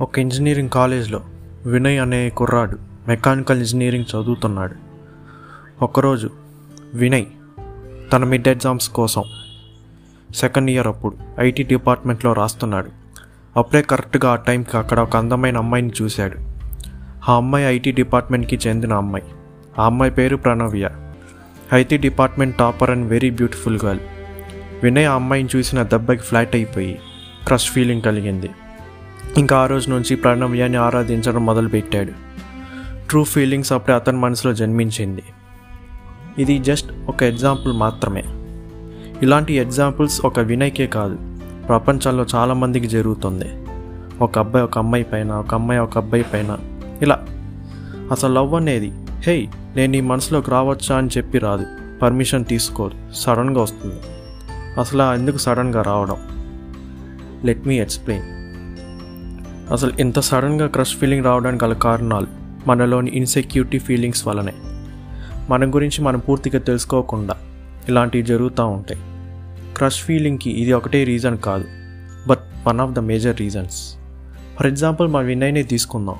ఒక ఇంజనీరింగ్ కాలేజ్లో వినయ్ అనే కుర్రాడు మెకానికల్ ఇంజనీరింగ్ చదువుతున్నాడు. ఒకరోజు వినయ్ తన మిడ్ ఎగ్జామ్స్ కోసం సెకండ్ ఇయర్ అప్పుడు ఐటీ డిపార్ట్మెంట్లో రాస్తున్నాడు. అప్పుడే కరెక్ట్గా ఆ టైంకి అక్కడ ఒక అందమైన అమ్మాయిని చూశాడు. ఆ అమ్మాయి ఐటీ డిపార్ట్మెంట్కి చెందిన అమ్మాయి. ఆ అమ్మాయి పేరు Pranavya. IT department topper and very beautiful girl. Vinay ఆ అమ్మాయిని చూసిన దెబ్బకి ఫ్లాట్ అయిపోయి క్రష్ ఫీలింగ్ కలిగింది. ఇంకా ఆ రోజు నుంచి ప్రణవ్యాన్ని ఆరాధించడం మొదలుపెట్టాడు. ట్రూ ఫీలింగ్స్ అప్పుడే అతని మనసులో జన్మించింది. ఇది జస్ట్ ఒక ఎగ్జాంపుల్ మాత్రమే. ఇలాంటి ఎగ్జాంపుల్స్ ఒక వినయ్కే కాదు. ప్రపంచంలో చాలామందికి జరుగుతుంది. ఒక అబ్బాయి ఒక అమ్మాయి పైన ఒక అమ్మాయి ఒక అబ్బాయి పైన. ఇలా. అసలు లవ్ అనేది హే నేను నీ మనసులోకి రావచ్చా? అని చెప్పి రాదు. పర్మిషన్ తీసుకోదు. సడన్గా వస్తుంది. అసలు ఎందుకు సడన్గా రావడం? లెట్ మీ ఎక్స్ప్లెయిన్ అసలు ఇంత సడన్గా క్రష్ ఫీలింగ్ రావడానికి గల కారణాలు మనలోని ఇన్సెక్యూరిటీ ఫీలింగ్స్ వలనే. మన గురించి మనం పూర్తిగా తెలుసుకోకుండా ఇలాంటివి జరుగుతూ ఉంటాయి. క్రష్ ఫీలింగ్కి ఇది ఒకటే రీజన్ కాదు but one of the major reasons. For example మా వినయ్నే తీసుకుందాం.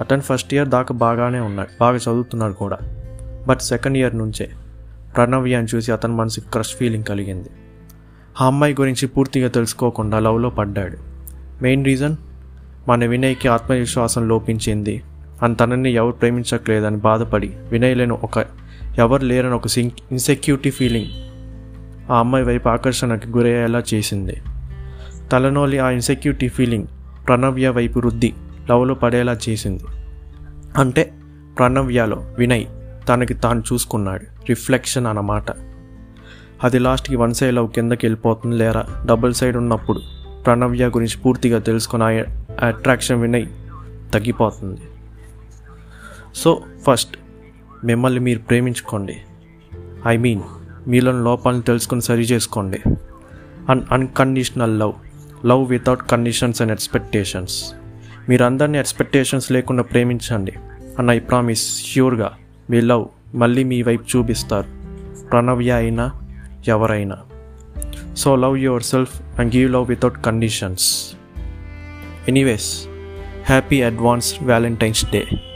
అతను ఫస్ట్ ఇయర్ దాకా బాగానే ఉన్నాడు బాగా చదువుతున్నాడు కూడా. బట్ సెకండ్ ఇయర్ నుంచే ప్రణవ్యాన్ని చూసి అతని మనసుకి క్రష్ ఫీలింగ్ కలిగింది. ఆ అమ్మాయి గురించి పూర్తిగా తెలుసుకోకుండా లవ్లో పడ్డాడు. మెయిన్ రీజన్ మన వినయ్కి ఆత్మవిశ్వాసం లోపించింది. అని తనని ఎవరు ప్రేమించట్లేదని బాధపడి వినయ్ లేని ఒక ఎవరు లేరని ఒక సిం ఇన్సెక్యూరిటీ ఫీలింగ్ ఆ అమ్మాయి వైపు ఆకర్షణకి గురయ్యేలా చేసింది. తలనోలి ఆ ఇన్సెక్యూరిటీ ఫీలింగ్ ప్రణవ్య వైపు రుద్ది లవ్లో పడేలా చేసింది. అంటే ప్రణవ్యలో వినయ్ తనకి తాను చూసుకున్నాడు రిఫ్లెక్షన్ అన్నమాట అది లాస్ట్కి వన్ సైడ్ లవ్ కిందకి వెళ్ళిపోతుంది లేరా? డబుల్ సైడ్ ఉన్నప్పుడు ప్రణవ్య గురించి పూర్తిగా తెలుసుకుని ఆ అట్రాక్షన్ వినయ్ తగ్గిపోతుంది. సో ఫస్ట్ మిమ్మల్ని మీరు ప్రేమించుకోండి. ఐ మీన్ మీలోని లోపాలను తెలుసుకుని సరి చేసుకోండి. Un unconditional love love without conditions and expectations మీరు అందరినీ ఎక్స్పెక్టేషన్స్ లేకుండా ప్రేమించండి. అండ్ ఐ ప్రామిస్ ష్యూర్గా మీ లవ్ మళ్ళీ మీ వైపు చూపిస్తారు. ప్రణవ్య అయినా ఎవరైనా. So love yourself and give love without conditions Anyways, happy advanced Valentine's Day.